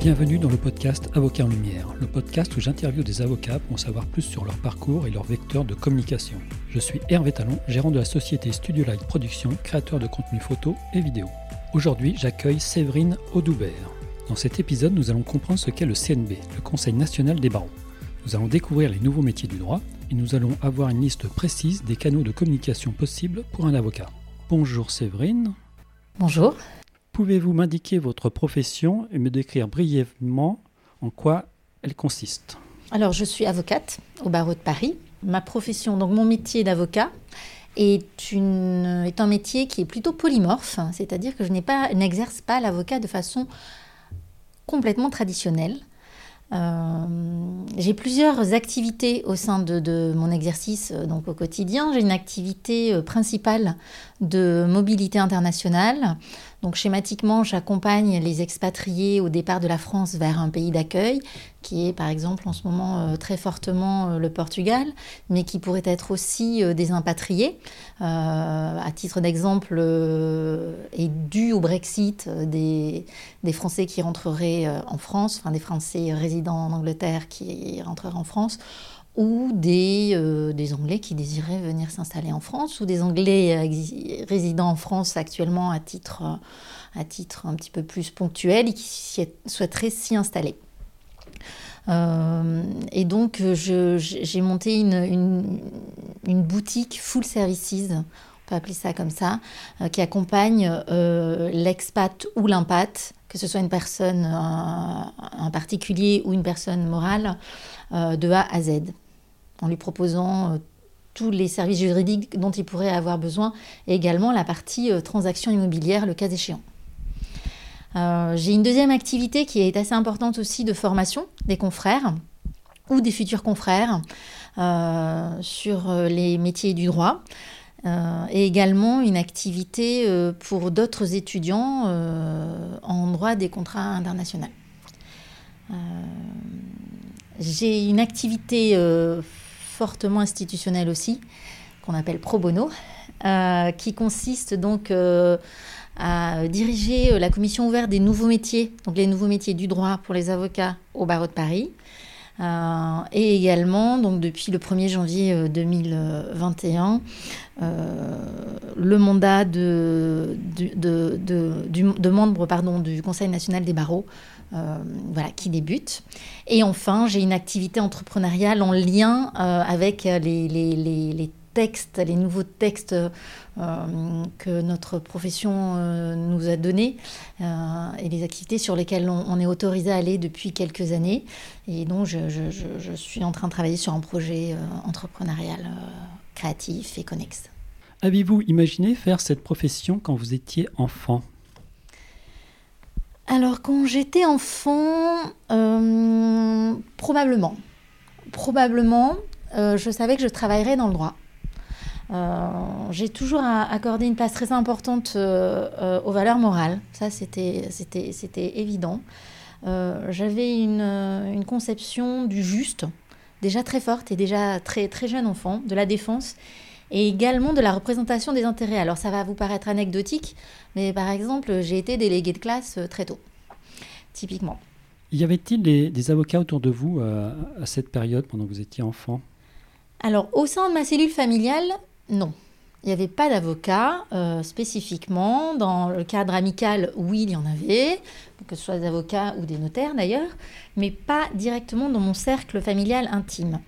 Bienvenue dans le podcast Avocat en Lumière, le podcast où j'interviewe des avocats pour en savoir plus sur leur parcours et leur vecteur de communication. Je suis Hervé Talon, gérant de la société Studio Light Production, créateur de contenu photo et vidéo. Aujourd'hui, j'accueille Séverine Audoubert. Dans cet épisode, nous allons comprendre ce qu'est le CNB, le Conseil national des barreaux. Nous allons découvrir les nouveaux métiers du droit et nous allons avoir une liste précise des canaux de communication possibles pour un avocat. Bonjour Séverine. Bonjour. Pouvez-vous m'indiquer votre profession et me décrire brièvement en quoi elle consiste? Alors, je suis avocate au barreau de Paris. Ma profession, donc mon métier d'avocat, est, un métier qui est plutôt polymorphe, c'est-à-dire que je n'exerce pas l'avocat de façon complètement traditionnelle. Euh, j'ai plusieurs activités au sein de, mon exercice euh, donc au quotidien. J'ai une activité euh, principale de mobilité internationale. Donc schématiquement, j'accompagne les expatriés au départ de la France vers un pays d'accueil, qui est par exemple en ce moment très fortement le Portugal, mais qui pourrait être aussi des impatriés. à titre d'exemple, est dû au Brexit des, des Français qui rentreraient en France, enfin des Français résidents en Angleterre qui rentreraient en France ou des, euh, des Anglais qui désiraient venir s'installer en France, ou des Anglais euh, résidant en France actuellement à titre, un petit peu plus ponctuel et qui souhaiteraient s'y installer. Euh, et donc, j'ai monté une, boutique full services, on peut appeler ça comme ça, qui accompagne l'expat ou l'impat, que ce soit une personne en particulier ou une personne morale, de A à Z en lui proposant euh, tous les services juridiques dont il pourrait avoir besoin et également la partie euh, transaction immobilière le cas échéant. Euh, j'ai une deuxième activité qui est assez importante aussi de formation des confrères ou des futurs confrères sur les métiers du droit. Et également une activité pour d'autres étudiants en droit des contrats internationaux. J'ai une activité fortement institutionnel aussi, qu'on appelle pro bono, euh, qui consiste donc euh, à diriger la commission ouverte des nouveaux métiers, donc les nouveaux métiers du droit pour les avocats au barreau de Paris. Euh, et également, donc depuis le 1er janvier 2021, le mandat de, de, de, membre pardon, du Conseil national des barreaux euh, voilà, qui débute. Et enfin, j'ai une activité entrepreneuriale en lien euh, avec les, les, les, textes, les nouveaux textes euh, que notre profession nous a donnés et les activités sur lesquelles on, est autorisé à aller depuis quelques années. Et donc, je, je, je, suis en train de travailler sur un projet entrepreneurial créatif et connexe. Avez-vous imaginé faire cette profession quand vous étiez enfant? Alors quand j'étais enfant, euh, probablement. Probablement, euh, je savais que je travaillerais dans le droit. Euh, j'ai toujours accordé une place très importante aux valeurs morales. Ça, c'était évident. J'avais une, une, conception du juste, déjà très forte et déjà très, très jeune enfant, de la défense et également de la représentation des intérêts. Alors ça va vous paraître anecdotique, mais par exemple, j'ai été déléguée de classe euh, très tôt, typiquement. Y avait-il des, avocats autour de vous euh, à cette période, pendant que vous étiez enfant? Alors, au sein de ma cellule familiale, non. Il n'y avait pas d'avocat euh, spécifiquement. Dans le cadre amical, oui, il y en avait, que ce soit des avocats ou des notaires d'ailleurs, mais pas directement dans mon cercle familial intime.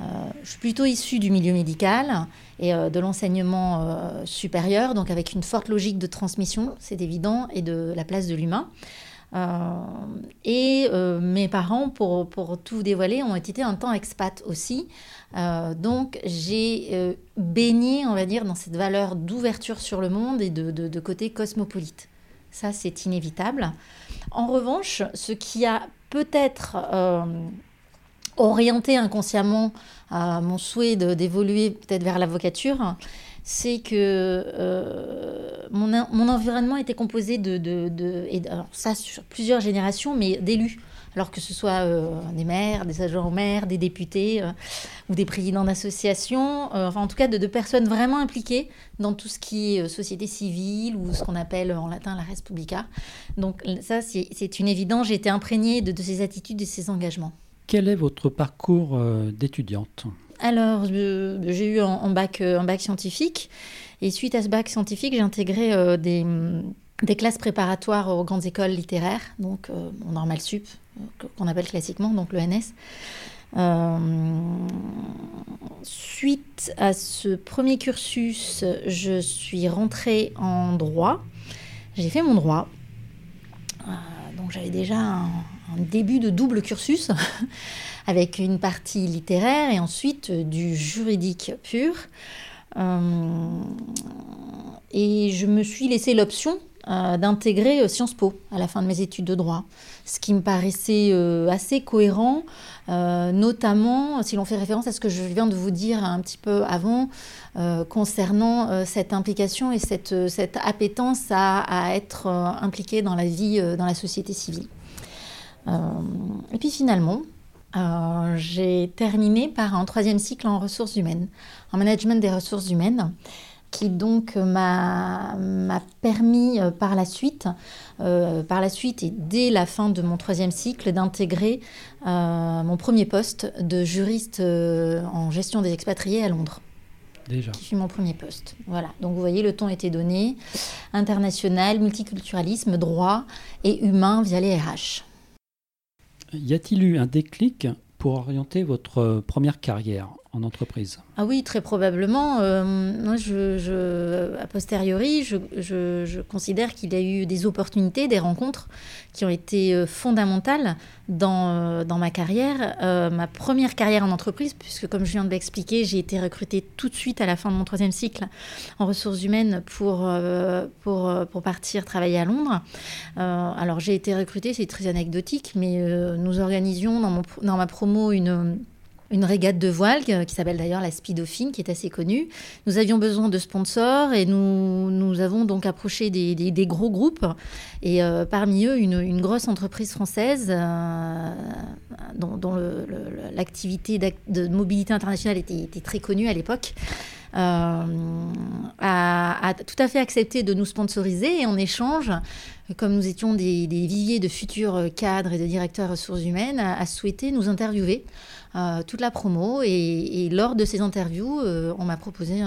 Euh, je suis plutôt issue du milieu médical et euh, de l'enseignement supérieur, donc avec une forte logique de transmission, c'est évident, et de la place de l'humain. Et mes parents, pour, pour, tout dévoiler, ont été un temps expat aussi. donc j'ai baigné, on va dire, dans cette valeur d'ouverture sur le monde et de, de, côté cosmopolite. Ça, c'est inévitable. En revanche, ce qui a peut-être orienté inconsciemment mon souhait d'évoluer peut-être vers l'avocature, c'est que euh, mon, mon, environnement était composé de, de, et, ça sur plusieurs générations, mais d'élus. alors que ce soit des maires, des agents maires, des députés ou des présidents d'associations, enfin en tout cas de, de, personnes vraiment impliquées dans tout ce qui est société civile ou ce qu'on appelle en latin la res publica. Donc ça, c'est une évidence. J'ai été imprégnée de, de ces attitudes et de ces engagements. Quel est votre parcours d'étudiante? Alors, j'ai eu un, bac, un bac scientifique. Et suite à ce bac scientifique, j'ai intégré euh, des, classes préparatoires aux grandes écoles littéraires, donc euh, au normal sup, euh, qu'on appelle classiquement, donc l'ENS. suite à ce premier cursus, je suis rentrée en droit. J'ai fait mon droit. donc j'avais déjà un, début de double cursus avec une partie littéraire et ensuite du juridique pur. Euh, et je me suis laissé l'option euh, d'intégrer euh, Sciences Po à la fin de mes études de droit, ce qui me paraissait assez cohérent, notamment si l'on fait référence à ce que je viens de vous dire un petit peu avant concernant cette implication et cette, cette appétence à, à être impliqué dans la vie, dans la société civile. et puis finalement, euh, j'ai terminé par un troisième cycle en ressources humaines, en management des ressources humaines, qui donc m'a permis euh, par la suite, euh, par la suite et dès la fin de mon troisième cycle, d'intégrer mon premier poste de juriste en gestion des expatriés à Londres. Déjà. Qui fut mon premier poste. Voilà. Donc vous voyez, le ton était donné. International, multiculturalisme, droit et humain via les RH. Y a-t-il eu un déclic pour orienter votre première carrière? En entreprise Ah oui, très probablement. Euh, moi, je, a posteriori, je, considère qu'il y a eu des opportunités, des rencontres qui ont été euh, fondamentales dans, euh, dans ma carrière. ma première carrière en entreprise, puisque comme je viens de l'expliquer, j'ai été recrutée tout de suite à la fin de mon troisième cycle en ressources humaines pour partir travailler à Londres. alors j'ai été recrutée, c'est très anecdotique, mais nous organisions dans, mon, dans ma promo une une régate de voile qui s'appelle d'ailleurs la Speedofine, qui est assez connue. Nous avions besoin de sponsors et nous, nous avons donc approché des, des, gros groupes et euh, parmi eux une, grosse entreprise française euh, dont, l'activité de mobilité internationale était, était très connue à l'époque. Euh, a, tout à fait accepté de nous sponsoriser et en échange, comme nous étions des, viviers de futurs cadres et de directeurs ressources humaines, a, souhaité nous interviewer euh, toute la promo. Et, lors de ces interviews, euh, on m'a proposé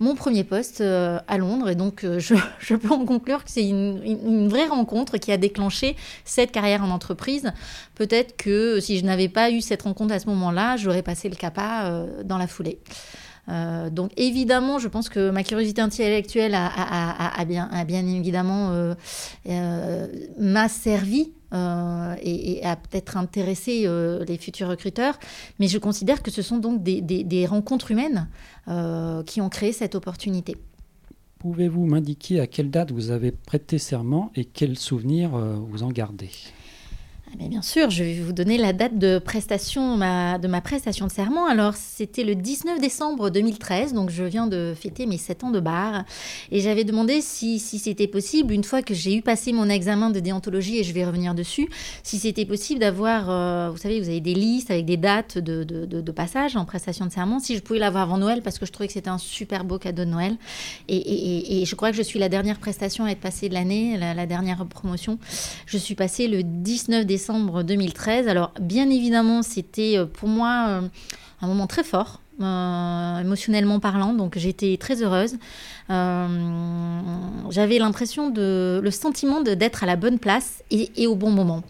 mon premier poste euh, à Londres. Et donc, je, peux en conclure que c'est une, vraie rencontre qui a déclenché cette carrière en entreprise. Peut-être que si je n'avais pas eu cette rencontre à ce moment-là, j'aurais passé le CAPA dans la foulée. donc évidemment, je pense que ma curiosité intellectuelle a, bien, a bien, évidemment m'a servi euh, et, à peut-être intéresser euh, les futurs recruteurs. Mais je considère que ce sont donc des, rencontres humaines euh, qui ont créé cette opportunité. Pouvez-vous m'indiquer à quelle date vous avez prêté serment et quels souvenirs vous en gardez? Ah, bien sûr, je vais vous donner la date de prestation de ma prestation de serment. Alors, c'était le 19 décembre 2013, donc je viens de fêter mes 7 ans de bar. Et j'avais demandé si, c'était possible, une fois que j'ai eu passé mon examen de déontologie, et je vais revenir dessus, si c'était possible d'avoir, euh, vous savez, vous avez des listes avec des dates de, passage en prestation de serment, si je pouvais l'avoir avant Noël, parce que je trouvais que c'était un super beau cadeau de Noël. Et, je crois que je suis la dernière prestation à être passée de l'année, la, la dernière promotion. Je suis passée le 19 décembre décembre 2013. Alors, bien évidemment, c'était euh, pour moi euh, un moment très fort. Euh, émotionnellement parlant, donc j'étais très heureuse. J'avais l'impression de, le sentiment d'être à la bonne place et, et au bon moment.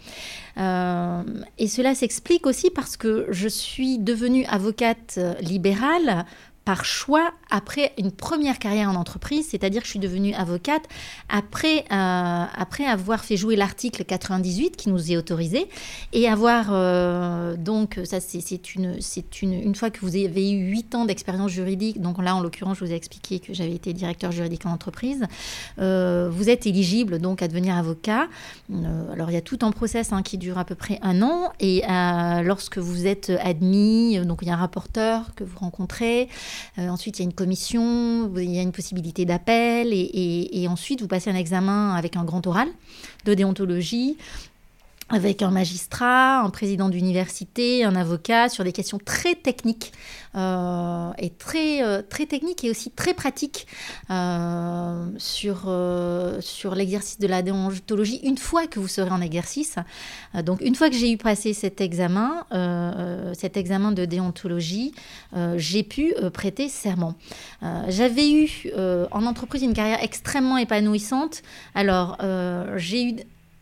et cela s'explique aussi parce que je suis devenue avocate libérale par choix après une première carrière en entreprise, c'est-à-dire que je suis devenue avocate après, euh, après avoir fait jouer l'article 98 qui nous est autorisé et avoir euh, donc ça c'est une une une fois que vous avez eu huit ans d'expérience juridique, donc là en l'occurrence je vous ai expliqué que j'avais été directeur juridique en entreprise, euh, vous êtes éligible donc à devenir avocat. alors il y a tout un process hein, qui dure à peu près un an et lorsque vous êtes admis, donc il y a un rapporteur que vous rencontrez. Euh, ensuite, il y a une commission, il y a une possibilité d'appel, et, ensuite, vous passez un examen avec un grand oral de déontologie. Avec un magistrat, un président d'université, un avocat sur des questions très techniques euh, et très, euh, très techniques et aussi très pratiques euh, sur, sur l'exercice de la déontologie une fois que vous serez en exercice. donc une fois que j'ai eu passé cet examen, cet examen de déontologie, j'ai pu prêter serment. J'avais eu en entreprise une carrière extrêmement épanouissante. Alors j'ai eu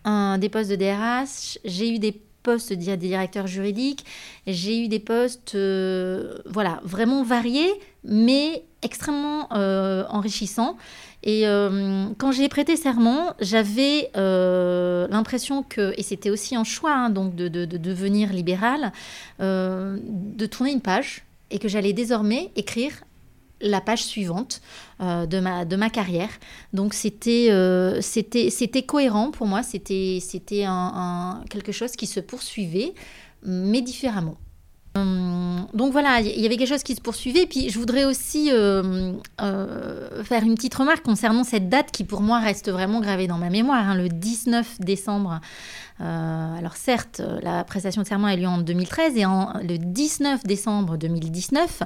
un, des postes de DRH, j'ai eu des postes de directeur juridique, j'ai eu des postes euh, voilà, vraiment variés, mais extrêmement euh, enrichissants. Et euh, quand j'ai prêté serment, j'avais l'impression que, et c'était aussi un choix hein, donc de, de, de, devenir libéral, de tourner une page et que j'allais désormais écrire la page suivante euh, de, ma, de ma carrière. Donc c'était euh, cohérent pour moi, c'était c'était un, quelque chose qui se poursuivait, mais différemment. Hum, donc voilà, il y avait quelque chose qui se poursuivait. Puis je voudrais aussi euh, faire une petite remarque concernant cette date qui pour moi reste vraiment gravée dans ma mémoire, hein, le 19 décembre euh, alors certes, la prestation de serment a eu lieu en 2013 et en, le 19 décembre 2019,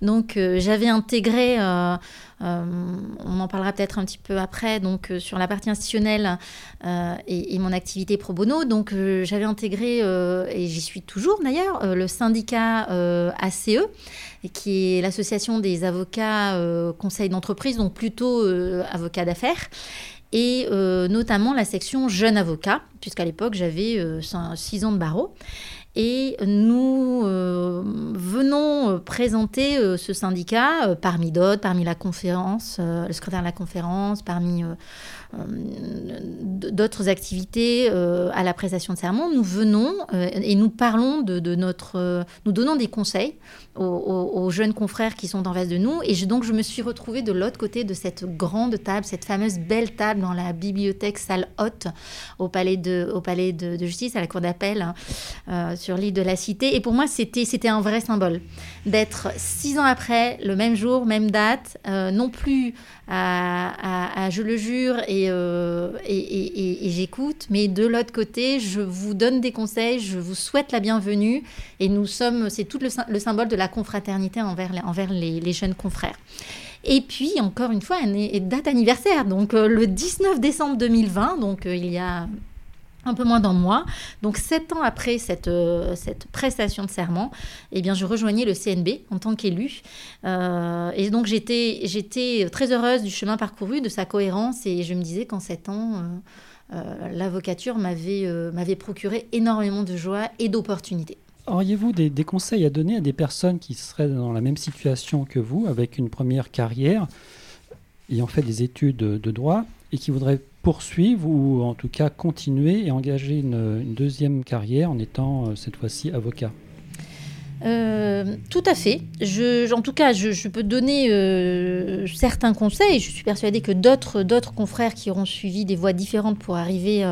donc euh, j'avais intégré, euh, on en parlera peut-être un petit peu après, donc sur la partie institutionnelle et, mon activité pro bono, donc j'avais intégré, et j'y suis toujours d'ailleurs, le syndicat ACE, qui est l'association des avocats conseils d'entreprise, donc plutôt avocats d'affaires et euh, notamment la section jeune avocat, puisqu'à l'époque j'avais 6 euh, ans de barreau. Et nous euh, venons présenter ce syndicat parmi d'autres, parmi la conférence, le secrétaire de la conférence, parmi d'autres activités à la prestation de serment. Nous venons et nous parlons de, notre... nous donnons des conseils aux, jeunes confrères qui sont en face de nous. Et donc, je me suis retrouvée de l'autre côté de cette grande table, cette fameuse belle table dans la bibliothèque salle haute au palais de, au palais de, justice, à la cour d'appel, hein, euh, sur l'île de la Cité. Et pour moi, c'était, c'était un vrai symbole d'être six ans après, le même jour, même date, euh, non plus à, je le jure euh, et, j'écoute, mais de l'autre côté, je vous donne des conseils, je vous souhaite la bienvenue. Et nous sommes, c'est tout le, le symbole de la confraternité envers, les, jeunes confrères. Et puis, encore une fois, date anniversaire, donc euh, le 19 décembre 2020, donc euh, il y a un peu moins d'un mois. Donc, sept ans après cette, euh, cette prestation de serment, eh bien, je rejoignais le CNB en tant qu'élu. et donc, j'étais, j'étais très heureuse du chemin parcouru, de sa cohérence, et je me disais qu'en sept ans, l'avocature m'avait, m'avait procuré énormément de joie et d'opportunités. Auriez-vous des, conseils à donner à des personnes qui seraient dans la même situation que vous, avec une première carrière, ayant fait des études de, droit, et qui voudraient poursuivre ou en tout cas continuer et engager une, deuxième carrière en étant euh, cette fois-ci avocat euh, tout à fait. En tout cas, je, peux donner euh, certains conseils. Je suis persuadée que d'autres, confrères qui auront suivi des voies différentes pour arriver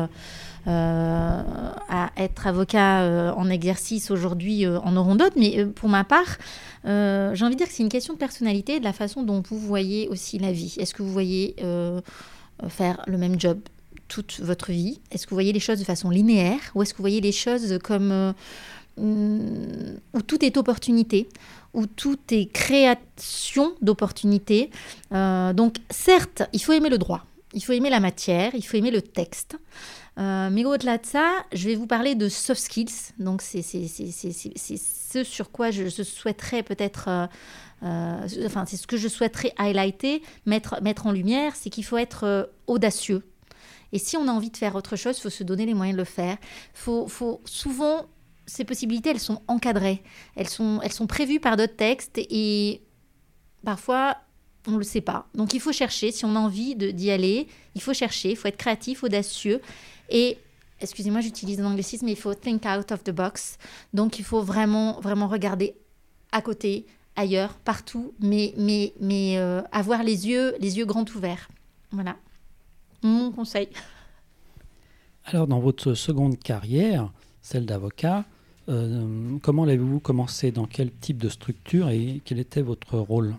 à être avocat en exercice aujourd'hui en auront d'autres. Mais pour ma part, j'ai envie de dire que c'est une question de personnalité et de la façon dont vous voyez aussi la vie. Est-ce que vous voyez faire le même job toute votre vie Est-ce que vous voyez les choses de façon linéaire ou est-ce que vous voyez les choses comme où tout est opportunité, où tout est création d'opportunités? donc certes, il faut aimer le droit, il faut aimer la matière, il faut aimer le texte. Euh, mais au-delà de ça, je vais vous parler de soft skills. Donc, c'est ce sur quoi je, souhaiterais peut-être. Euh, euh, enfin, c'est ce que je souhaiterais highlighter, mettre, mettre en lumière, c'est qu'il faut être audacieux. Et si on a envie de faire autre chose, il faut se donner les moyens de le faire. Faut, faut, souvent, ces possibilités, elles sont encadrées. Elles sont, elles sont prévues par d'autres textes et parfois, on ne le sait pas. Donc il faut chercher, si on a envie d'y aller, il faut chercher, il faut être créatif, audacieux. Et, excusez-moi, j'utilise l'anglicisme, mais il faut think out of the box. Donc il faut vraiment, vraiment regarder à côté, ailleurs, partout, mais, mais, euh, avoir les yeux, les yeux grands ouverts. Voilà, mon conseil. Alors, dans votre seconde carrière, celle d'avocat, euh, comment l'avez-vous commencé? Dans quel type de structure? Et quel était votre rôle?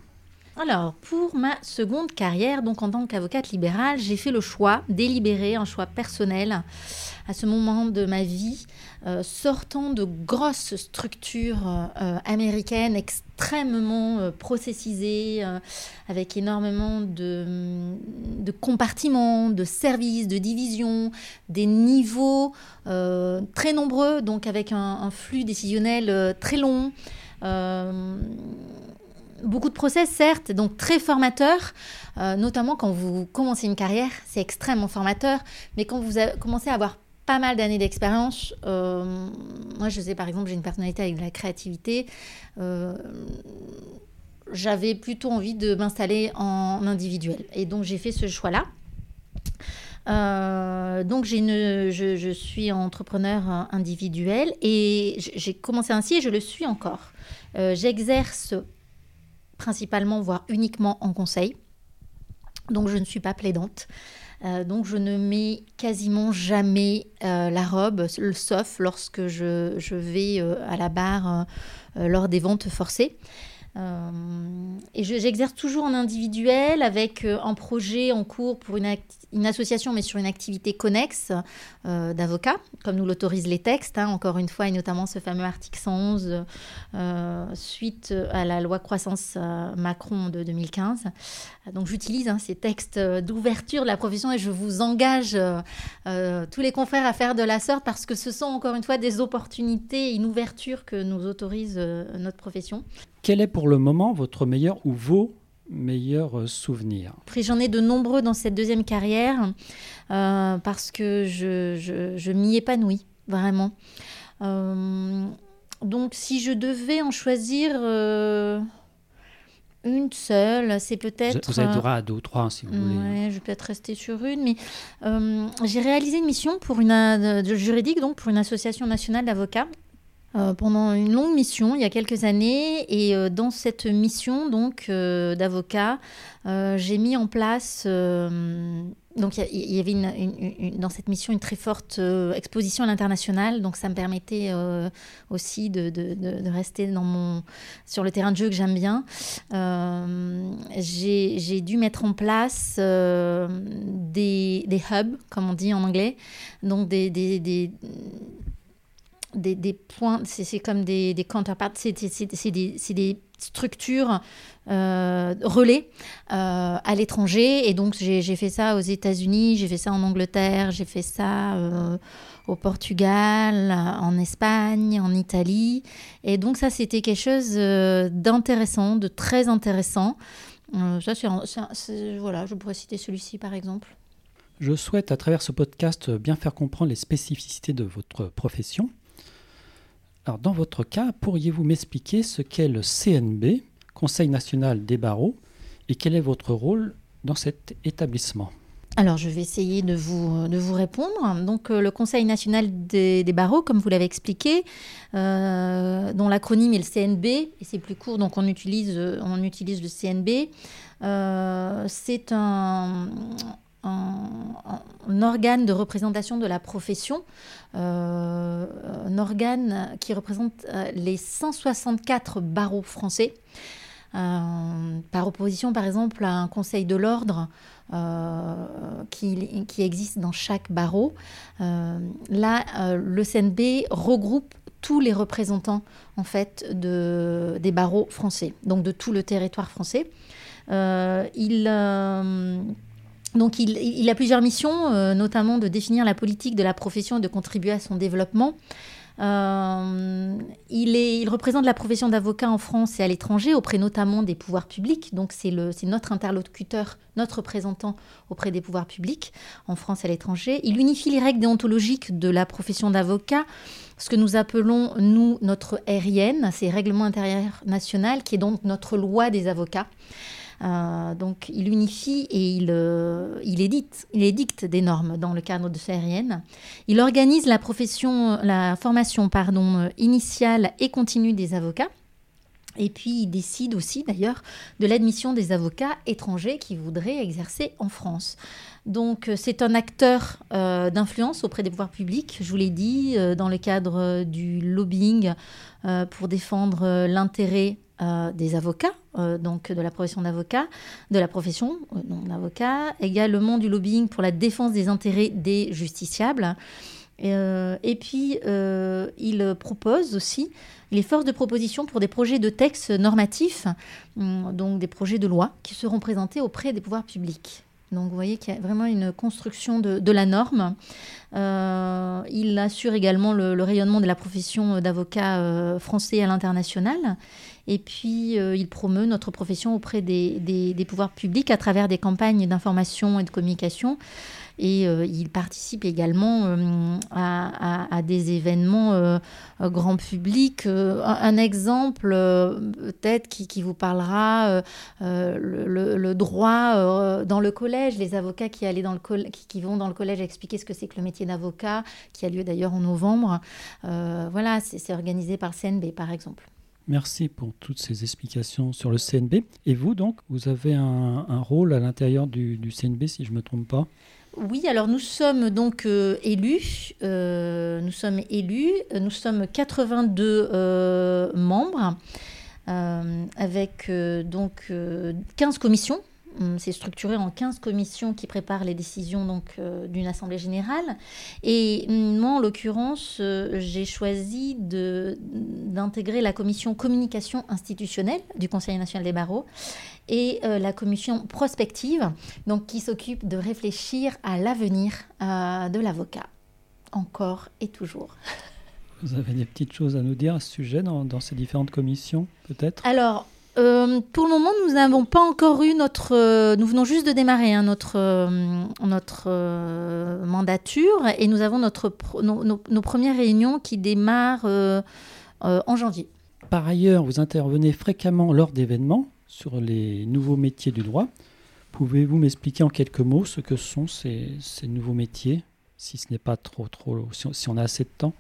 Alors, pour ma seconde carrière, donc en tant qu'avocate libérale, j'ai fait le choix délibéré, un choix personnel, à ce moment de ma vie, euh, sortant de grosses structures euh, américaines extrêmement euh, processisées, avec énormément de, de, compartiments, de services, de divisions, des niveaux très nombreux, donc avec un flux décisionnel très long beaucoup de procès, certes, donc très formateur, euh, notamment quand vous commencez une carrière, c'est extrêmement formateur, mais quand vous commencez à avoir pas mal d'années d'expérience, euh, moi je sais par exemple, j'ai une personnalité avec de la créativité, euh, j'avais plutôt envie de m'installer en individuel. Et donc j'ai fait ce choix-là. donc j'ai une, je, suis entrepreneur individuel et j'ai commencé ainsi et je le suis encore. J'exerce principalement, voire uniquement en conseil. Donc je ne suis pas plaidante. Euh, donc je ne mets quasiment jamais euh, la robe, sauf lorsque je, vais euh, à la barre lors des ventes forcées. Euh, et j'exerce toujours en individuel avec euh, un projet en cours pour une, association, mais sur une activité connexe euh, d'avocat, comme nous l'autorisent les textes, hein, encore une fois, et notamment ce fameux article 111 suite à la loi croissance Macron de 2015. Donc j'utilise hein, ces textes d'ouverture de la profession et je vous engage tous les confrères à faire de la sorte parce que ce sont encore une fois des opportunités une ouverture que nous autorise notre profession. Quel est pour le moment votre meilleur ou vos meilleurs euh, souvenirs? J'en ai de nombreux dans cette deuxième carrière euh, parce que je, je, m'y épanouis vraiment. Euh, donc si je devais en choisir une seule, c'est peut-être... Vous avez droit à deux ou trois si vous voulez. je vais peut-être rester sur une, mais j'ai réalisé une mission pour une, juridique, donc pour une association nationale d'avocats euh, pendant une longue mission il y a quelques années et euh, dans cette mission donc euh, d'avocat j'ai mis en place donc il y, avait une, dans cette mission une très forte exposition à l'international. Donc ça me permettait aussi de, de, rester dans mon sur le terrain de jeu que j'aime bien. J'ai dû mettre en place des, des, hubs comme on dit en anglais. Donc des, des des, points, c'est comme des, des counterparts, c'est des, structures euh, relais euh, à l'étranger. Et donc, j'ai fait ça aux États-Unis, j'ai fait ça en Angleterre, j'ai fait ça euh, au Portugal, en Espagne, en Italie. Et donc, ça, c'était quelque chose d'intéressant, de très intéressant. voilà, je pourrais citer celui-ci, par exemple. Je souhaite, à travers ce podcast, bien faire comprendre les spécificités de votre profession. Alors, dans votre cas, pourriez-vous m'expliquer ce qu'est le CNB, Conseil national des barreaux, et quel est votre rôle dans cet établissement? Alors, je vais essayer de vous, de vous répondre. Donc, euh, le Conseil national des, barreaux, comme vous l'avez expliqué, euh, dont l'acronyme est le CNB, et c'est plus court, donc on utilise, on utilise le CNB. Euh, c'est un, organe de représentation de la profession, euh, un organe qui représente euh, les 164 barreaux français. Euh, par opposition, par exemple, à un conseil de l'ordre qui, qui, existe dans chaque barreau. là, le CNB regroupe tous les représentants en fait de, des barreaux français, donc de tout le territoire français. il donc il, a plusieurs missions, euh, notamment de définir la politique de la profession et de contribuer à son développement. Euh, il, représente la profession d'avocat en France et à l'étranger, auprès notamment des pouvoirs publics. Donc c'est notre interlocuteur, notre représentant auprès des pouvoirs publics en France et à l'étranger. Il unifie les règles déontologiques de la profession d'avocat, ce que nous appelons, nous, notre RIN, c'est Règlement intérieur national, qui est donc notre loi des avocats. Euh, donc il unifie et il, euh, édite, édicte des normes dans le cadre de CRN. Il organise la, profession, la formation pardon, initiale et continue des avocats. Et puis il décide aussi d'ailleurs de l'admission des avocats étrangers qui voudraient exercer en France. Donc c'est un acteur euh, d'influence auprès des pouvoirs publics, je vous l'ai dit, dans le cadre du lobbying pour défendre l'intérêt des avocats, donc de la profession d'avocat, de la profession d'avocat, également du lobbying pour la défense des intérêts des justiciables. et puis, il propose aussi les forces de proposition pour des projets de textes normatifs, hum, donc des projets de loi qui seront présentés auprès des pouvoirs publics. Donc vous voyez qu'il y a vraiment une construction de, la norme. Euh, il assure également le, rayonnement de la profession d'avocat euh, français à l'international. Et puis euh, il promeut notre profession auprès des, pouvoirs publics à travers des campagnes d'information et de communication et euh, il participe également euh, à, des événements euh, grand public. Un, exemple peut-être qui, vous parlera, le, droit dans le collège, les avocats qui, dans le qui, vont dans le collège expliquer ce que c'est que le métier d'avocat, qui a lieu d'ailleurs en novembre. voilà, c'est organisé par CNB par exemple. Merci pour toutes ces explications sur le CNB. Et vous, donc, vous avez un, rôle à l'intérieur du, CNB, si je ne me trompe pas oui, alors nous sommes donc euh, élus. Euh, nous sommes élus. Nous sommes 82 euh, membres avec donc 15 commissions c'est structuré en 15 commissions qui préparent les décisions donc euh, d'une assemblée générale. Et hum, moi, en l'occurrence, euh, j'ai choisi d'intégrer la commission communication institutionnelle du Conseil national des barreaux et euh, la commission prospective, donc qui s'occupe de réfléchir à l'avenir de l'avocat, encore et toujours. Vous avez des petites choses à nous dire à ce sujet dans, dans ces différentes commissions, peut-être? Alors, euh, pour le moment, nous n'avons pas encore eu notre. Euh, nous venons juste de démarrer hein, notre, euh, notre mandature et nous avons notre, nos, premières réunions qui démarrent en janvier. Par ailleurs, vous intervenez fréquemment lors d'événements sur les nouveaux métiers du droit. Pouvez-vous m'expliquer en quelques mots ce que sont ces, ces nouveaux métiers, si ce n'est pas trop, trop, si on a assez de temps?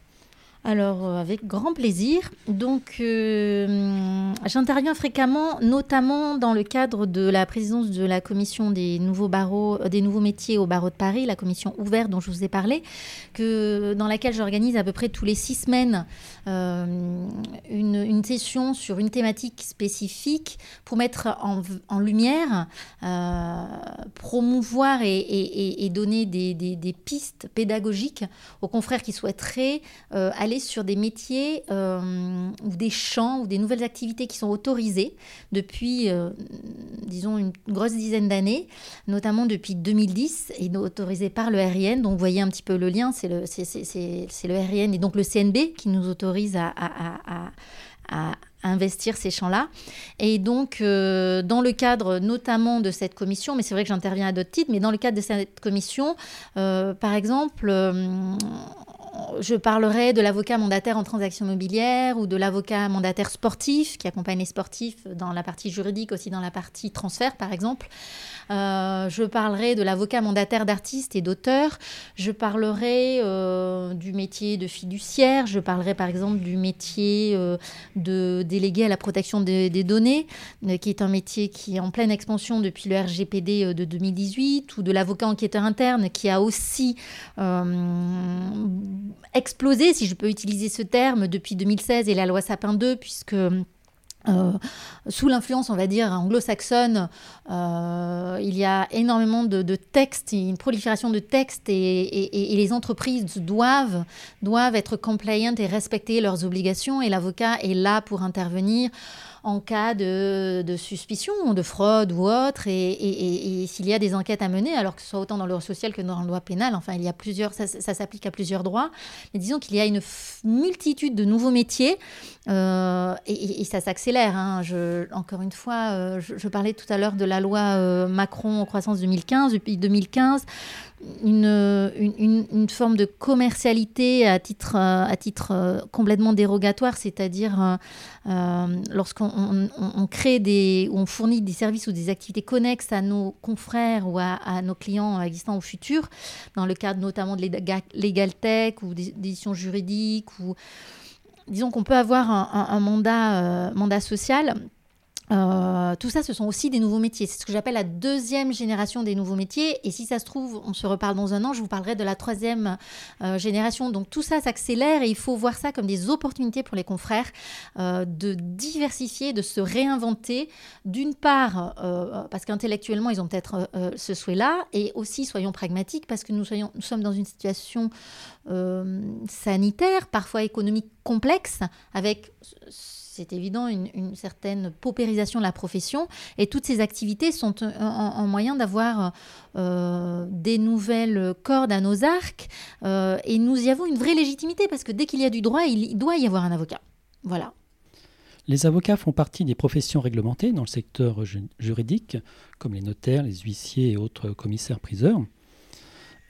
Alors, euh, avec grand plaisir. Donc, euh, j'interviens fréquemment, notamment dans le cadre de la présidence de la commission des nouveaux barreaux, euh, des nouveaux métiers au barreau de Paris, la commission ouverte dont je vous ai parlé, que, dans laquelle j'organise à peu près tous les six semaines une, session sur une thématique spécifique pour mettre en, lumière, promouvoir et, donner des, pistes pédagogiques aux confrères qui souhaiteraient sur des métiers euh, ou des champs ou des nouvelles activités qui sont autorisées depuis, euh, disons, une grosse dizaine d'années, notamment depuis 2010, et autorisées par le RIN. Donc, vous voyez un petit peu le lien, c'est le, c'est, le RIN et donc le CNB qui nous autorise à, à, investir ces champs-là. Et donc, euh, dans le cadre notamment de cette commission, mais c'est vrai que j'interviens à d'autres titres, mais dans le cadre de cette commission, par exemple, je parlerai de l'avocat mandataire en transaction mobilière ou de l'avocat mandataire sportif qui accompagne les sportifs dans la partie juridique, aussi dans la partie transfert par exemple. Euh, je parlerai de l'avocat mandataire d'artiste et d'auteur. Je parlerai euh, du métier de fiduciaire. Je parlerai par exemple du métier euh, de délégué à la protection des, données, qui est un métier qui est en pleine expansion depuis le RGPD de 2018, ou de l'avocat enquêteur interne qui a aussi explosé, si je peux utiliser ce terme, depuis 2016 et la loi Sapin 2, puisque euh, sous l'influence, on va dire, anglo-saxonne, euh, il y a énormément de, textes, une prolifération de textes et, les entreprises doivent, doivent être compliant et respecter leurs obligations. Et l'avocat est là pour intervenir en cas de, suspicion, de fraude ou autre, et, s'il y a des enquêtes à mener, alors que ce soit autant dans le droit social que dans la loi pénale, enfin, il y a plusieurs, ça, s'applique à plusieurs droits. Mais disons qu'il y a une multitude de nouveaux métiers, euh, et, ça s'accélère. Hein. encore une fois, euh, je, parlais tout à l'heure de la loi euh, Macron croissance 2015. Depuis 2015, une, forme de commercialité à titre, titre complètement dérogatoire, c'est-à-dire lorsqu'on on, crée des, on fournit des services ou des activités connexes à nos confrères ou à, nos clients existants ou futurs, dans le cadre notamment de Legal Tech ou d'édition juridique, ou disons qu'on peut avoir un, mandat, mandat social Euh, tout ça, ce sont aussi des nouveaux métiers. C'est ce que j'appelle la deuxième génération des nouveaux métiers. Et si ça se trouve, on se reparle dans un an, je vous parlerai de la troisième euh, génération. Donc tout ça s'accélère et il faut voir ça comme des opportunités pour les confrères euh, de diversifier, de se réinventer. D'une part, parce qu'intellectuellement, ils ont peut-être ce souhait-là. Et aussi, soyons pragmatiques, parce que nous, sommes dans une situation sanitaire, parfois économique complexe, avec c'est évident, une, certaine paupérisation de la profession. Et toutes ces activités sont un, moyen d'avoir euh, des nouvelles cordes à nos arcs. Euh, et nous y avons une vraie légitimité parce que dès qu'il y a du droit, il, doit y avoir un avocat. Voilà. Les avocats font partie des professions réglementées dans le secteur juridique, comme les notaires, les huissiers et autres commissaires-priseurs.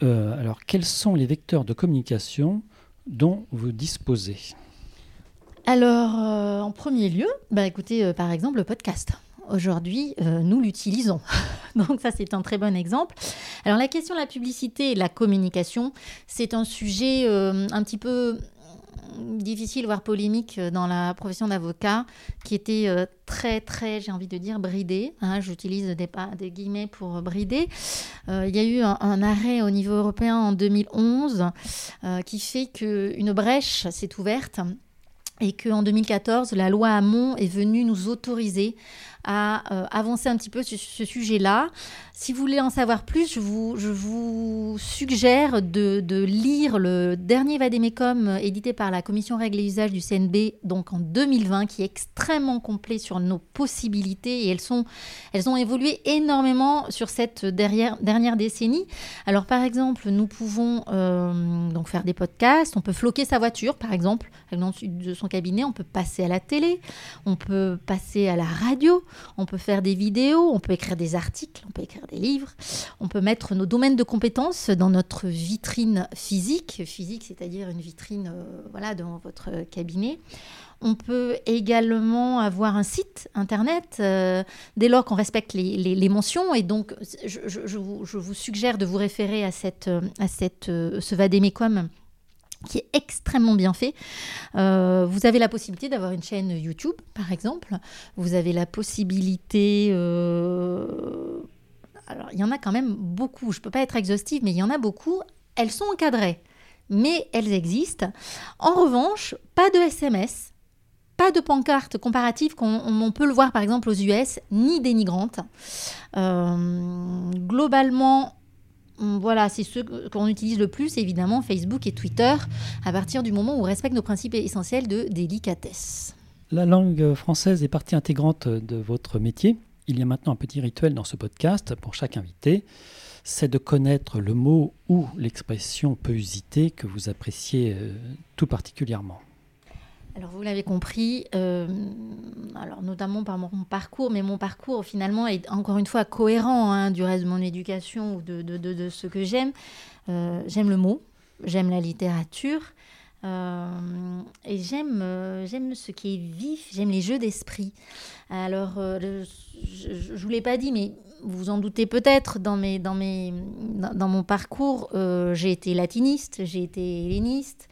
Euh, alors, quels sont les vecteurs de communication dont vous disposez? Alors, euh, en premier lieu, bah, écoutez, euh, par exemple, le podcast. Aujourd'hui, euh, nous l'utilisons. Donc ça, c'est un très bon exemple. Alors la question de la publicité et de la communication, c'est un sujet un petit peu difficile, voire polémique dans la profession d'avocat, qui était très, très, j'ai envie de dire, bridé. Hein. J'utilise des, guillemets pour brider. il y a eu un, un, arrêt au niveau européen en 2011 qui fait qu'une brèche s'est ouverte et qu'en 2014, la loi Hamon est venue nous autoriser euh, avancer un petit peu sur ce sujet-là. Si vous voulez en savoir plus, je vous, suggère de, lire le dernier Vademecum euh, édité par la Commission règles et usages du CNB, donc en 2020, qui est extrêmement complet sur nos possibilités et elles, sont, elles ont évolué énormément sur cette dernière, dernière décennie. Alors par exemple, nous pouvons euh, donc faire des podcasts, on peut floquer sa voiture par exemple, de son cabinet, on peut passer à la télé, on peut passer à la radio, on peut faire des vidéos, on peut écrire des articles, on peut écrire des livres, on peut mettre nos domaines de compétences dans notre vitrine physique, physique c'est-à-dire une vitrine euh, voilà, dans votre cabinet. On peut également avoir un site internet euh, dès lors qu'on respecte les, mentions. Et donc, je, vous, suggère de vous référer à, cette, à cette, euh, ce vadémécum qui est extrêmement bien fait. Euh, vous avez la possibilité d'avoir une chaîne YouTube, par exemple. Vous avez la possibilité... Euh, alors, il y en a quand même beaucoup. Je ne peux pas être exhaustive, mais il y en a beaucoup. Elles sont encadrées, mais elles existent. En revanche, pas de SMS, pas de pancarte comparative qu'on on peut le voir par exemple aux US, ni dénigrante. Euh, globalement, voilà, c'est ce qu'on utilise le plus, évidemment, Facebook et Twitter, à partir du moment où on respecte nos principes essentiels de délicatesse. La langue française est partie intégrante de votre métier. Il y a maintenant un petit rituel dans ce podcast pour chaque invité. C'est de connaître le mot ou l'expression peu usité que vous appréciez euh, tout particulièrement. Alors vous l'avez compris, euh, notamment par mon parcours, mais mon parcours finalement est encore une fois cohérent hein, du reste de mon éducation ou de, ce que j'aime. Euh, j'aime le mot, j'aime la littérature euh, et j'aime ce qui est vif, j'aime les jeux d'esprit. Alors je ne vous l'ai pas dit, mais vous vous en doutez peut-être, dans, dans mon parcours, j'ai été latiniste, j'ai été helléniste,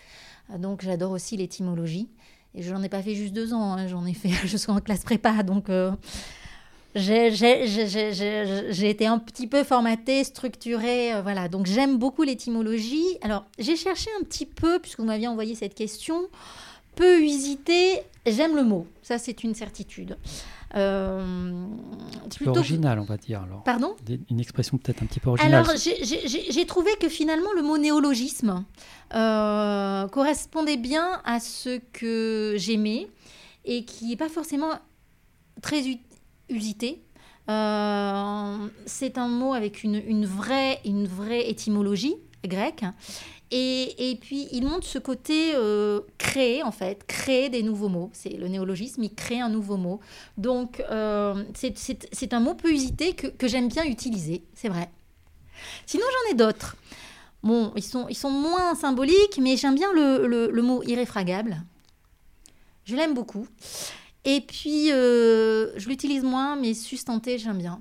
donc j'adore aussi l'étymologie. Et je n'en ai pas fait juste deux ans, hein. j'en ai fait jusqu'en classe prépa. Donc euh, j'ai été un petit peu formatée, structurée. Euh, voilà, donc j'aime beaucoup l'étymologie. Alors j'ai cherché un petit peu, puisque vous m'aviez envoyé cette question, peu usité, j'aime le mot. Ça, c'est une certitude. Euh, plutôt original, on va dire. Alors. Pardon? Une expression peut-être un petit peu originale. Alors, j'ai trouvé que finalement, le mot néologisme euh, correspondait bien à ce que j'aimais et qui n'est pas forcément très usité. Euh, c'est un mot avec une, une, vraie, une vraie étymologie grecque et, et, puis, il montre ce côté euh, créer, en fait, créer des nouveaux mots. C'est le néologisme, il crée un nouveau mot. Donc, euh, c'est un mot peu usité que, que j'aime bien utiliser, c'est vrai. Sinon, j'en ai d'autres. Bon, ils sont, ils sont moins symboliques, mais j'aime bien le, le, le, mot irréfragable. Je l'aime beaucoup. Et puis, euh, je l'utilise moins, mais sustenté, j'aime bien.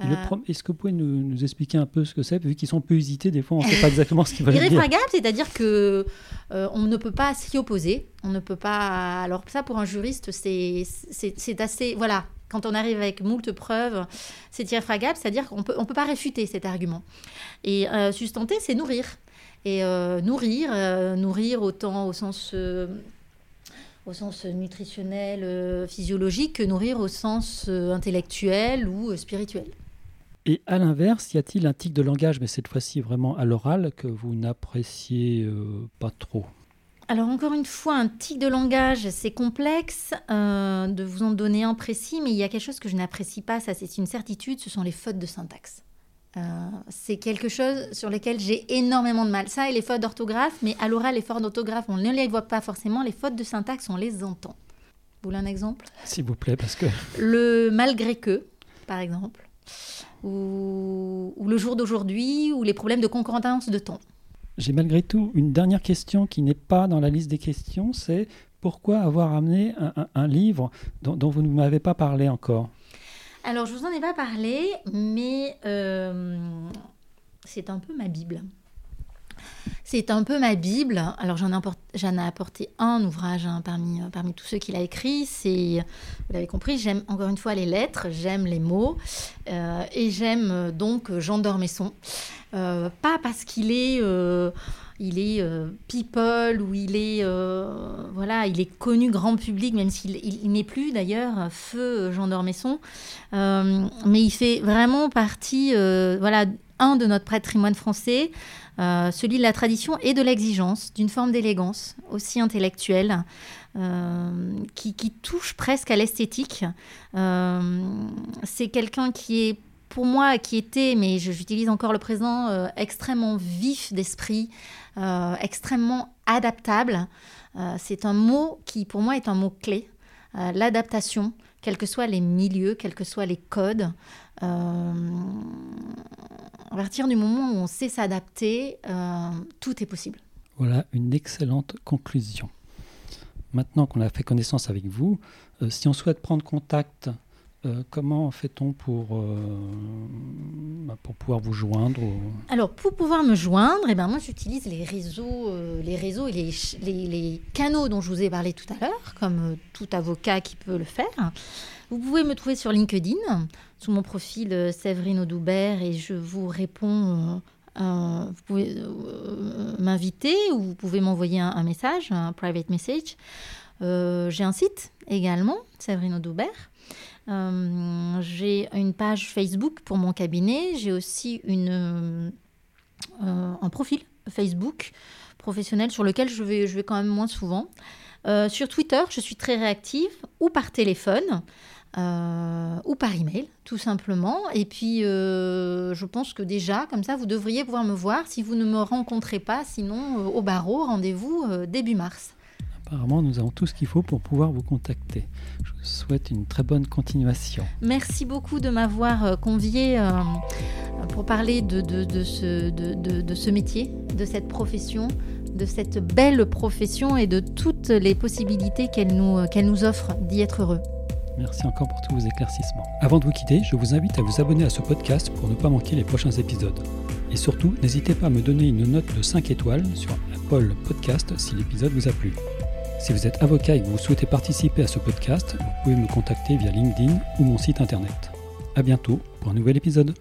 Euh, est-ce que vous pouvez nous, expliquer un peu ce que c'est Vu qu'ils sont peu hésités, des fois on ne sait pas exactement ce qu'ils veulent dire. Irréfragable, c'est-à-dire que euh, on ne peut pas s'y opposer. On ne peut pas. Alors ça, pour un juriste, c'est assez. Voilà. quand on arrive avec moult preuves, c'est irréfragable, c'est-à-dire qu'on peut, on peut pas réfuter cet argument. Et euh, sustenter, c'est nourrir. Et euh, nourrir, euh, nourrir autant au sens, au sens nutritionnel, physiologique, que nourrir au sens intellectuel ou spirituel. Et à l'inverse, y a-t-il un tic de langage, mais cette fois-ci vraiment à l'oral, que vous n'appréciez pas trop? Alors encore une fois, un tic de langage, c'est complexe euh, de vous en donner un précis, mais il y a quelque chose que je n'apprécie pas, ça c'est une certitude, ce sont les fautes de syntaxe. Euh, c'est quelque chose sur lequel j'ai énormément de mal. Ça et les fautes d'orthographe, mais à l'oral, les fautes d'orthographe, on ne les voit pas forcément, les fautes de syntaxe, on les entend. Vous voulez un exemple? S'il vous plaît, parce que... Le malgré que, par exemple, ou, ou le jour d'aujourd'hui, ou les problèmes de concordance de temps. J'ai malgré tout une dernière question qui n'est pas dans la liste des questions, c'est pourquoi avoir amené un, livre dont, vous ne m'avez pas parlé encore? Alors, je vous en ai pas parlé, mais euh, c'est un peu ma Bible. C'est un peu ma Bible. Alors j'en ai, apporté un ouvrage hein, parmi, euh, parmi tous ceux qu'il a écrits. C'est, vous l'avez compris, j'aime encore une fois les lettres, j'aime les mots euh, et j'aime donc Jean d'Ormesson. Euh, pas parce qu'il est, euh, il est euh, people ou il est, voilà, il est connu grand public, même s'il il, n'est plus d'ailleurs feu Jean d'Ormesson, mais il fait vraiment partie, voilà, un de notre patrimoine français. Celui de la tradition et de l'exigence, d'une forme d'élégance aussi intellectuelle, qui, qui, touche presque à l'esthétique. c'est quelqu'un qui est pour moi, qui était, mais j'utilise encore le présent, euh, extrêmement vif d'esprit, euh, extrêmement adaptable. Euh, c'est un mot qui, pour moi, est un mot clé. L'adaptation, quels que soient les milieux, quels que soient les codes. À partir du moment où on sait s'adapter, tout est possible. Voilà une excellente conclusion. Maintenant qu'on a fait connaissance avec vous, si on souhaite prendre contact euh, comment fait-on pour, euh, bah, pour pouvoir vous joindre Alors, pour pouvoir me joindre, eh ben, moi, j'utilise les réseaux, euh, les réseaux et les, les, canaux dont je vous ai parlé tout à l'heure, comme tout avocat qui peut le faire. Vous pouvez me trouver sur LinkedIn, sous mon profil Séverine Audoubert, et je vous réponds. vous pouvez m'inviter ou vous pouvez m'envoyer un, message, un private message. J'ai un site également, Séverine Audoubert. Euh, j'ai une page Facebook pour mon cabinet. J'ai aussi une, euh, un profil Facebook professionnel sur lequel je vais, je vais quand même moins souvent. Euh, sur Twitter, je suis très réactive, ou par téléphone, ou par email, tout simplement. Et puis, je pense que déjà, comme ça, vous devriez pouvoir me voir si vous ne me rencontrez pas. Sinon, au barreau, rendez-vous début mars. Apparemment, nous avons tout ce qu'il faut pour pouvoir vous contacter. Je vous souhaite une très bonne continuation. Merci beaucoup de m'avoir euh, convié euh, pour parler de, de, ce, de, ce métier, de cette profession, de cette belle profession et de toutes les possibilités qu'elle nous, qu'elle nous offre d'y être heureux. Merci encore pour tous vos éclaircissements. Avant de vous quitter, je vous invite à vous abonner à ce podcast pour ne pas manquer les prochains épisodes. Et surtout, n'hésitez pas à me donner une note de 5 étoiles sur Apple Podcast si l'épisode vous a plu. Si vous êtes avocat et que vous souhaitez participer à ce podcast, vous pouvez me contacter via LinkedIn ou mon site internet. A bientôt pour un nouvel épisode.